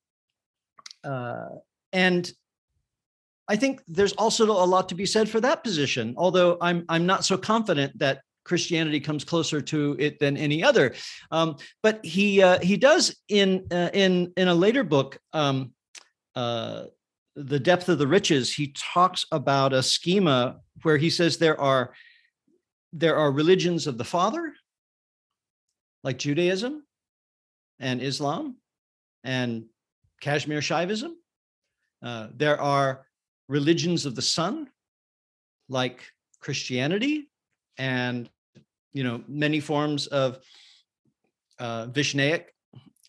uh, and I think there's also a lot to be said for that position, although I'm I'm not so confident that Christianity comes closer to it than any other. Um, but he uh, he does in uh, in in a later book, um, uh, the depth of the riches. He talks about a schema where he says there are there are religions of the Father, like Judaism and Islam and Kashmir Shaivism. Uh, there are religions of the son, like Christianity and you know many forms of uh, Vishnaic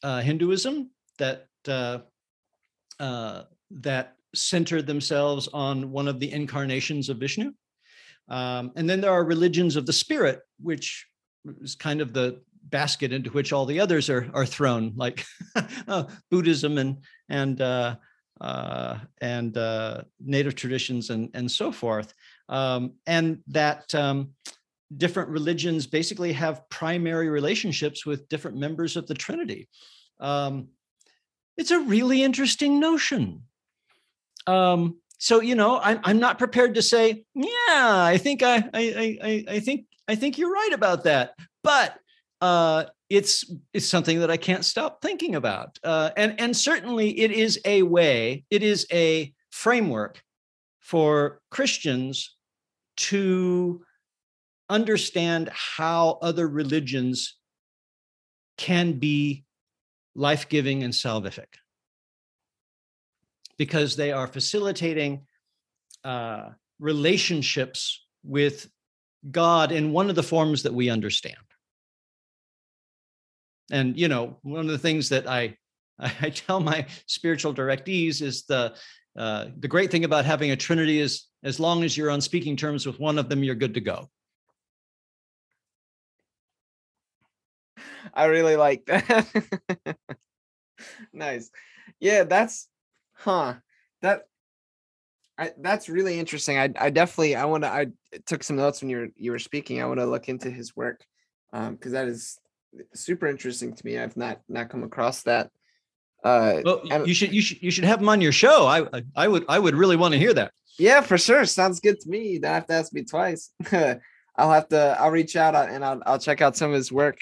uh, Hinduism that uh, uh, that center themselves on one of the incarnations of Vishnu. Um, and then there are religions of the spirit, which is kind of the basket into which all the others are are thrown, like uh, Buddhism and and uh, and uh, native traditions and and so forth. Um, and that um, different religions basically have primary relationships with different members of the Trinity. Um, it's a really interesting notion. Um, so you know, I'm I'm not prepared to say, yeah, I think I I I I think I think you're right about that, but uh, it's it's something that I can't stop thinking about, uh, and and certainly it is a way, it is a framework for Christians to understand how other religions can be life giving and salvific because they are facilitating uh, relationships with God in one of the forms that we understand. And you know, one of the things that I I tell my spiritual directees is the uh, the great thing about having a trinity is as long as you're on speaking terms with one of them, you're good to go. I really like that. nice. Yeah, that's huh. That I that's really interesting. I I definitely I want to I took some notes when you were you were speaking. I want to look into his work um because that is super interesting to me. I've not not come across that. Uh well, and, you should you should you should have him on your show. I I would I would really want to hear that. Yeah, for sure. Sounds good to me. You don't have to ask me twice. I'll have to I'll reach out and I'll I'll check out some of his work.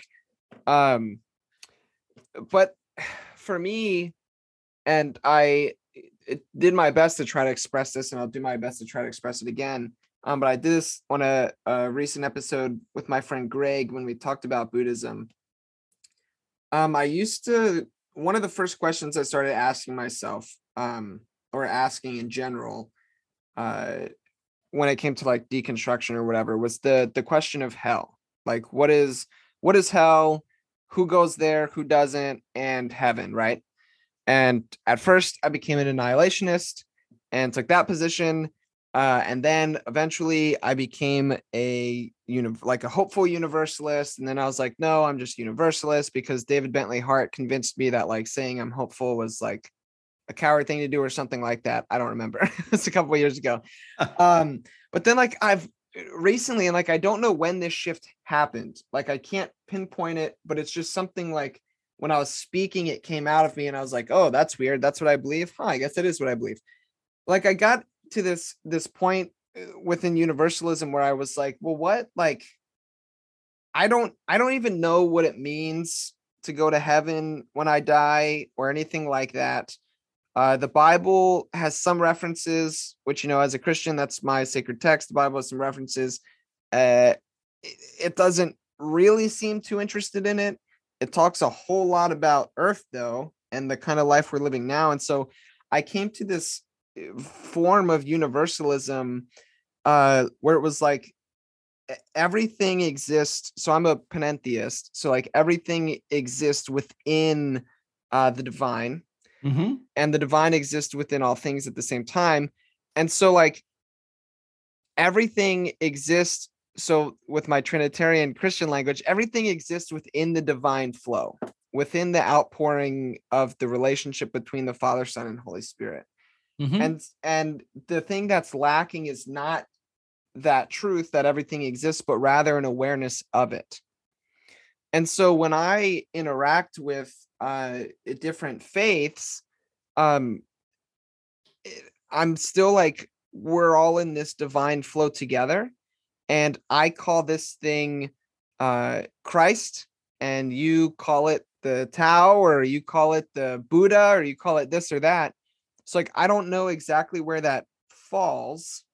Um, but for me, and I did my best to try to express this, and I'll do my best to try to express it again. Um, but I did this on a, a recent episode with my friend Greg when we talked about Buddhism. Um, I used to one of the first questions I started asking myself, um, or asking in general, uh, when it came to like deconstruction or whatever, was the the question of hell. Like, what is what is hell? who goes there, who doesn't, and heaven, right? And at first, I became an annihilationist and took that position. Uh, and then eventually, I became a uni- like a hopeful universalist. And then I was like, no, I'm just universalist because David Bentley Hart convinced me that like saying I'm hopeful was like a coward thing to do or something like that. I don't remember. it's a couple of years ago. um, but then like I've recently and like i don't know when this shift happened like i can't pinpoint it but it's just something like when i was speaking it came out of me and i was like oh that's weird that's what i believe huh i guess it is what i believe like i got to this this point uh, within universalism where i was like well what like i don't i don't even know what it means to go to heaven when i die or anything like that uh, the Bible has some references, which, you know, as a Christian, that's my sacred text. The Bible has some references. Uh, it, it doesn't really seem too interested in it. It talks a whole lot about Earth, though, and the kind of life we're living now. And so I came to this form of universalism uh, where it was like everything exists. So I'm a panentheist. So, like, everything exists within uh, the divine mm-hmm. and the divine exists within all things at the same time and so like everything exists so with my trinitarian christian language everything exists within the divine flow within the outpouring of the relationship between the father son and holy spirit mm-hmm. and and the thing that's lacking is not that truth that everything exists but rather an awareness of it and so when i interact with uh different faiths um eh, i'm still like we're all in this divine flow together and i call this thing uh christ and you call it the tao or you call it the buddha or you call it this or that so like i don't know exactly where that falls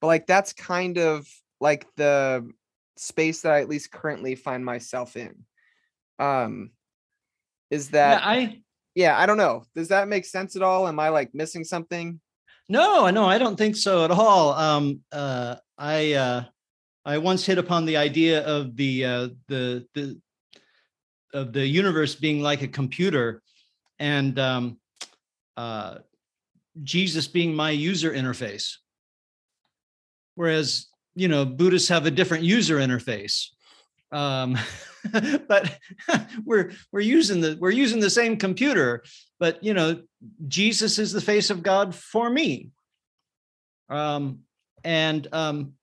but like that's kind of like the space that i at least currently find myself in um is that yeah, I yeah, I don't know. Does that make sense at all? Am I like missing something? No, no, I don't think so at all. Um, uh, I uh, I once hit upon the idea of the uh, the the of the universe being like a computer, and um, uh, Jesus being my user interface. Whereas, you know, Buddhists have a different user interface. Um, but we're we're using the we're using the same computer, but you know, Jesus is the face of God for me. Um, and um,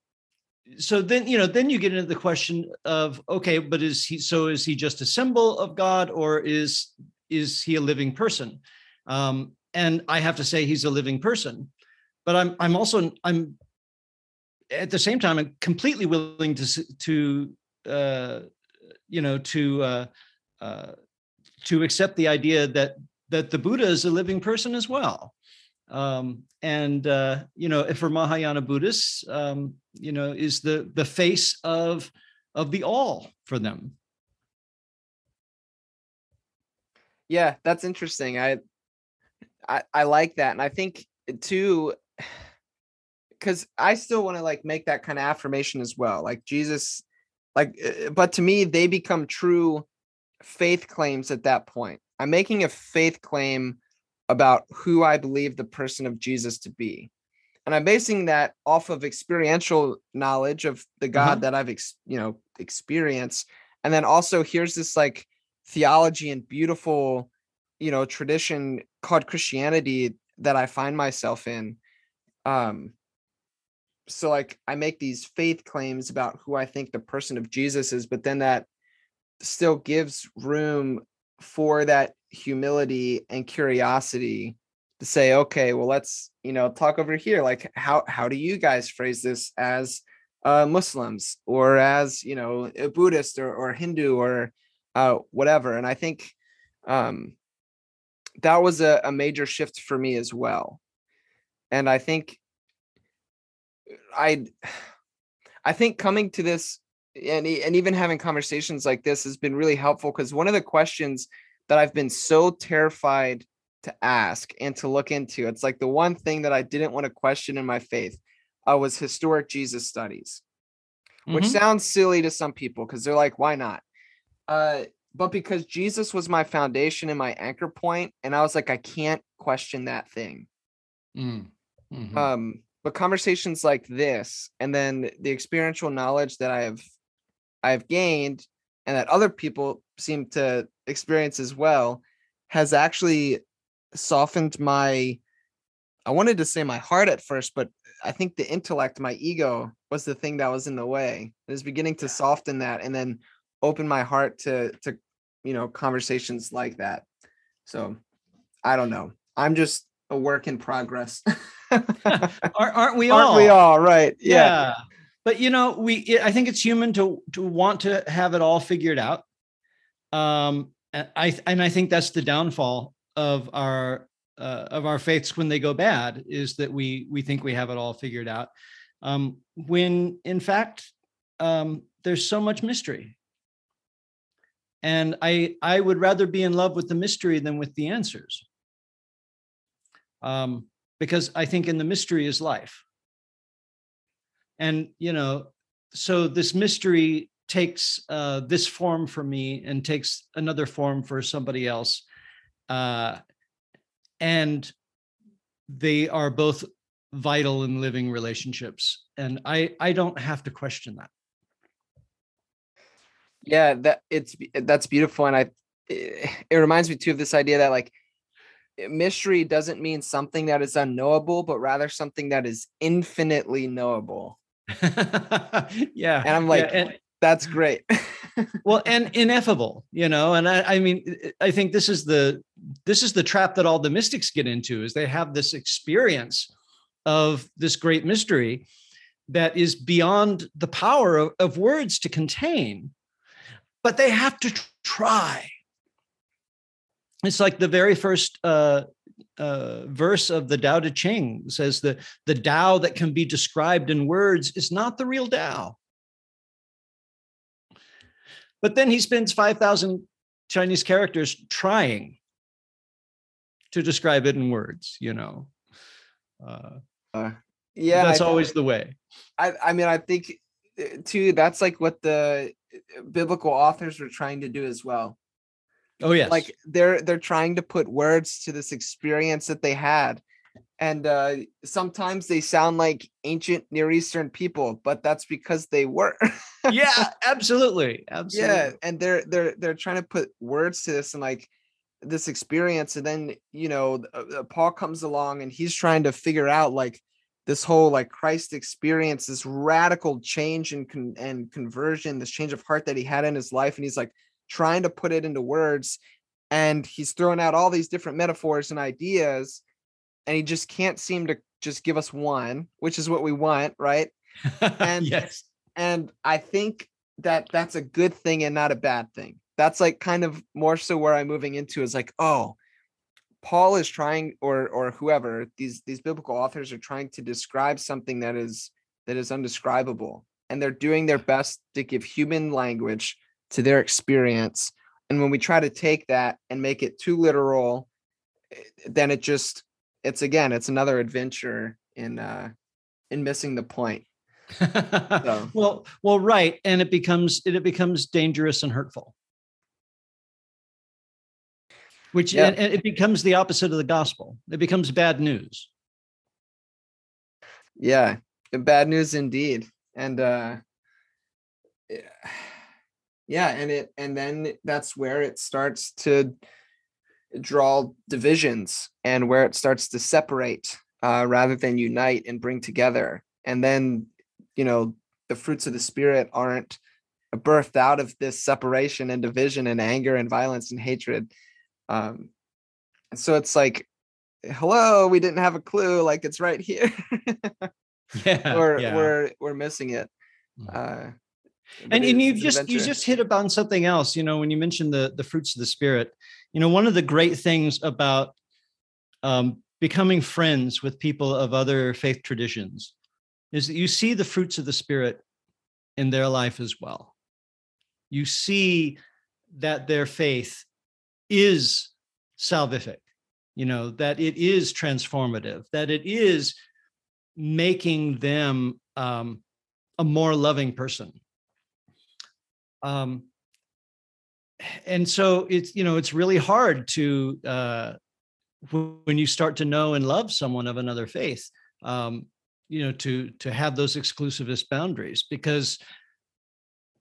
so then you know then you get into the question of okay but is he so is he just a symbol of god or is is he a living person um, and i have to say he's a living person but i'm i'm also i'm at the same time i'm completely willing to to uh, you know to uh, uh, to accept the idea that that the buddha is a living person as well um, and uh, you know, if for Mahayana Buddhists, um, you know, is the the face of of the all for them. Yeah, that's interesting. I I, I like that, and I think too, because I still want to like make that kind of affirmation as well. Like Jesus, like, uh, but to me, they become true faith claims at that point. I'm making a faith claim about who I believe the person of Jesus to be. And I'm basing that off of experiential knowledge of the God uh-huh. that I've, ex- you know, experienced. And then also here's this like theology and beautiful, you know, tradition called Christianity that I find myself in. Um, so like I make these faith claims about who I think the person of Jesus is, but then that still gives room for that humility and curiosity to say okay well let's you know talk over here like how how do you guys phrase this as uh, muslims or as you know a buddhist or, or hindu or uh, whatever and i think um, that was a, a major shift for me as well and i think i i think coming to this and, and even having conversations like this has been really helpful because one of the questions that I've been so terrified to ask and to look into. It's like the one thing that I didn't want to question in my faith uh, was historic Jesus studies, mm-hmm. which sounds silly to some people because they're like, why not? Uh, but because Jesus was my foundation and my anchor point, and I was like, I can't question that thing. Mm. Mm-hmm. Um, but conversations like this, and then the experiential knowledge that I have, I've gained, and that other people seem to experience as well has actually softened my I wanted to say my heart at first, but I think the intellect, my ego was the thing that was in the way. It was beginning to soften that and then open my heart to to you know conversations like that. So I don't know. I'm just a work in progress. aren't, we all? Aren't we all? Right. Yeah. yeah. But you know, we I think it's human to to want to have it all figured out. Um, and I and I think that's the downfall of our uh, of our faiths when they go bad is that we we think we have it all figured out, um, when in fact um, there's so much mystery. And I I would rather be in love with the mystery than with the answers, um, because I think in the mystery is life. And you know, so this mystery takes uh, this form for me and takes another form for somebody else. Uh, and they are both vital in living relationships. And I, I don't have to question that. Yeah, that it's that's beautiful. And I it reminds me too of this idea that like mystery doesn't mean something that is unknowable, but rather something that is infinitely knowable. yeah. And I'm like, yeah, and, that's great well and ineffable you know and I, I mean i think this is the this is the trap that all the mystics get into is they have this experience of this great mystery that is beyond the power of, of words to contain but they have to try it's like the very first uh, uh, verse of the Tao Te Ching says that the Tao that can be described in words is not the real Tao. But then he spends 5,000 Chinese characters trying to describe it in words, you know. Uh, uh, yeah, that's always the way. I, I mean, I think too, that's like what the uh, biblical authors were trying to do as well. Oh yeah Like they're they're trying to put words to this experience that they had. and uh, sometimes they sound like ancient Near Eastern people, but that's because they were. yeah, absolutely, absolutely. Yeah, and they're they're they're trying to put words to this and like this experience, and then you know uh, uh, Paul comes along and he's trying to figure out like this whole like Christ experience, this radical change and con- and conversion, this change of heart that he had in his life, and he's like trying to put it into words, and he's throwing out all these different metaphors and ideas and he just can't seem to just give us one, which is what we want, right? And yes. And I think that that's a good thing and not a bad thing. That's like kind of more so where I'm moving into is like, oh, Paul is trying or or whoever these these biblical authors are trying to describe something that is that is undescribable and they're doing their best to give human language to their experience and when we try to take that and make it too literal eh, then it just it's again, it's another adventure in uh in missing the point. so. well, well, right, and it becomes it, it becomes dangerous and hurtful. Which and, and it becomes the opposite of the gospel. It becomes bad news. Yeah, bad news indeed. And uh yeah, and it and then that's where it starts to draw divisions and where it starts to separate uh, rather than unite and bring together. And then, you know, the fruits of the spirit aren't birthed out of this separation and division and anger and violence and hatred. Um, so it's like, hello, we didn't have a clue. Like it's right here. yeah, we're yeah. we're we're missing it. Mm. Uh, and and you've just you just hit upon something else. You know, when you mentioned the the fruits of the spirit, you know, one of the great things about um, becoming friends with people of other faith traditions is that you see the fruits of the Spirit in their life as well. You see that their faith is salvific, you know, that it is transformative, that it is making them um, a more loving person. Um, and so it's you know it's really hard to uh, when you start to know and love someone of another faith um, you know to to have those exclusivist boundaries because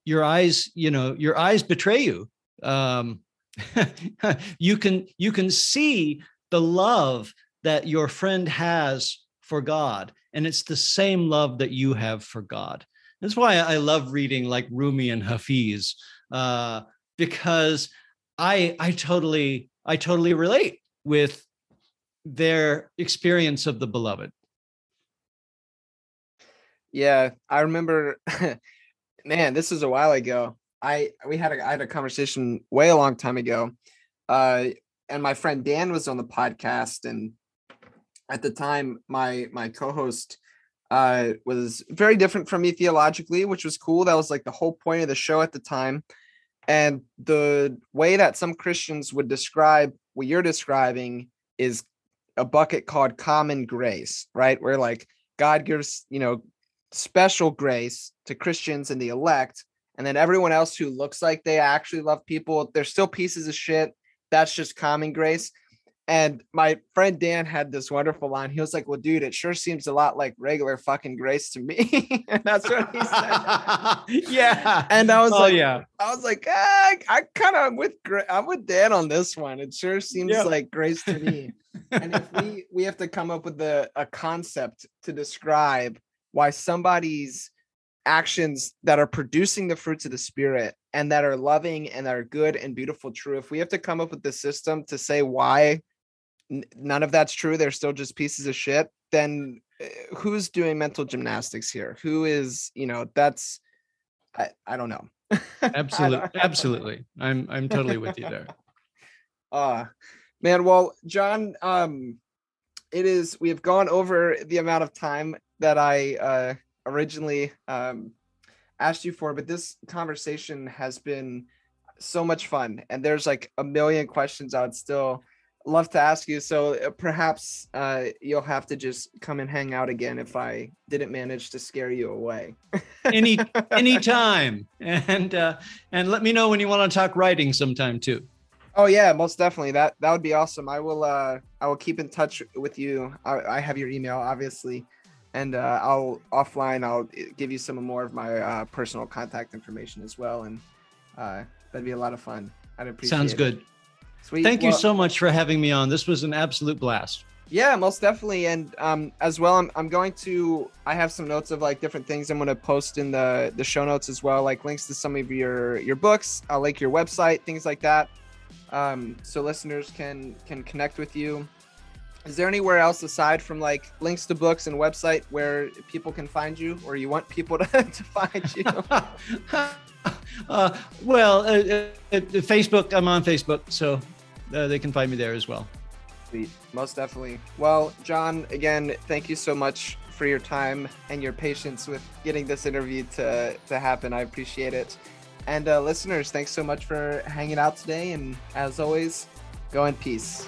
your eyes you know your eyes betray you um, you can you can see the love that your friend has for god and it's the same love that you have for god that's why i love reading like rumi and hafiz uh, because I I totally I totally relate with their experience of the beloved. Yeah, I remember man, this was a while ago. I we had a I had a conversation way a long time ago. Uh and my friend Dan was on the podcast and at the time my my co-host uh was very different from me theologically, which was cool. That was like the whole point of the show at the time. And the way that some Christians would describe what you're describing is a bucket called common grace, right? Where like God gives, you know, special grace to Christians and the elect, and then everyone else who looks like they actually love people, they're still pieces of shit. That's just common grace. And my friend Dan had this wonderful line. He was like, Well, dude, it sure seems a lot like regular fucking grace to me. and that's what he said. yeah. And I was oh, like, yeah. I was like, ah, I kind of with I'm with Dan on this one. It sure seems yep. like grace to me. and if we we have to come up with a, a concept to describe why somebody's actions that are producing the fruits of the spirit and that are loving and that are good and beautiful true if we have to come up with the system to say why none of that's true they're still just pieces of shit then eh, who's doing mental gymnastics here? Who is you know that's i, I don't know. Absolutely absolutely. I'm i'm totally with you there. Uh man well john um it is we have gone over the amount of time that i uh originally um asked you for but this conversation has been so much fun and there's like a million questions i would still love to ask you. So uh, perhaps uh, you'll have to just come and hang out again if I didn't manage to scare you away. Any anytime, and uh, and let me know when you want to talk writing sometime too. Oh yeah, most definitely. That that would be awesome. I will uh I will keep in touch with you. I, I have your email obviously, and uh, I'll offline I'll give you some more of my uh, personal contact information as well, and uh, that'd be a lot of fun. I'd appreciate. It. Sounds it. good. Sweet. Thank you so much for having me on. This was an absolute blast. Yeah, most definitely. And um, as well, I'm, I'm going to. I have some notes of like different things I'm going to post in the the show notes as well, like links to some of your your books. I'll link your website, things like that, um, so listeners can can connect with you. Is there anywhere else aside from like links to books and website where people can find you, or you want people to, to find you? uh, well, uh, uh, uh, Facebook, I'm on Facebook, so uh, they can find me there as well. Sweet. Most definitely. Well, John, again, thank you so much for your time and your patience with getting this interview to, to happen. I appreciate it. And uh, listeners, thanks so much for hanging out today. And as always, go in peace.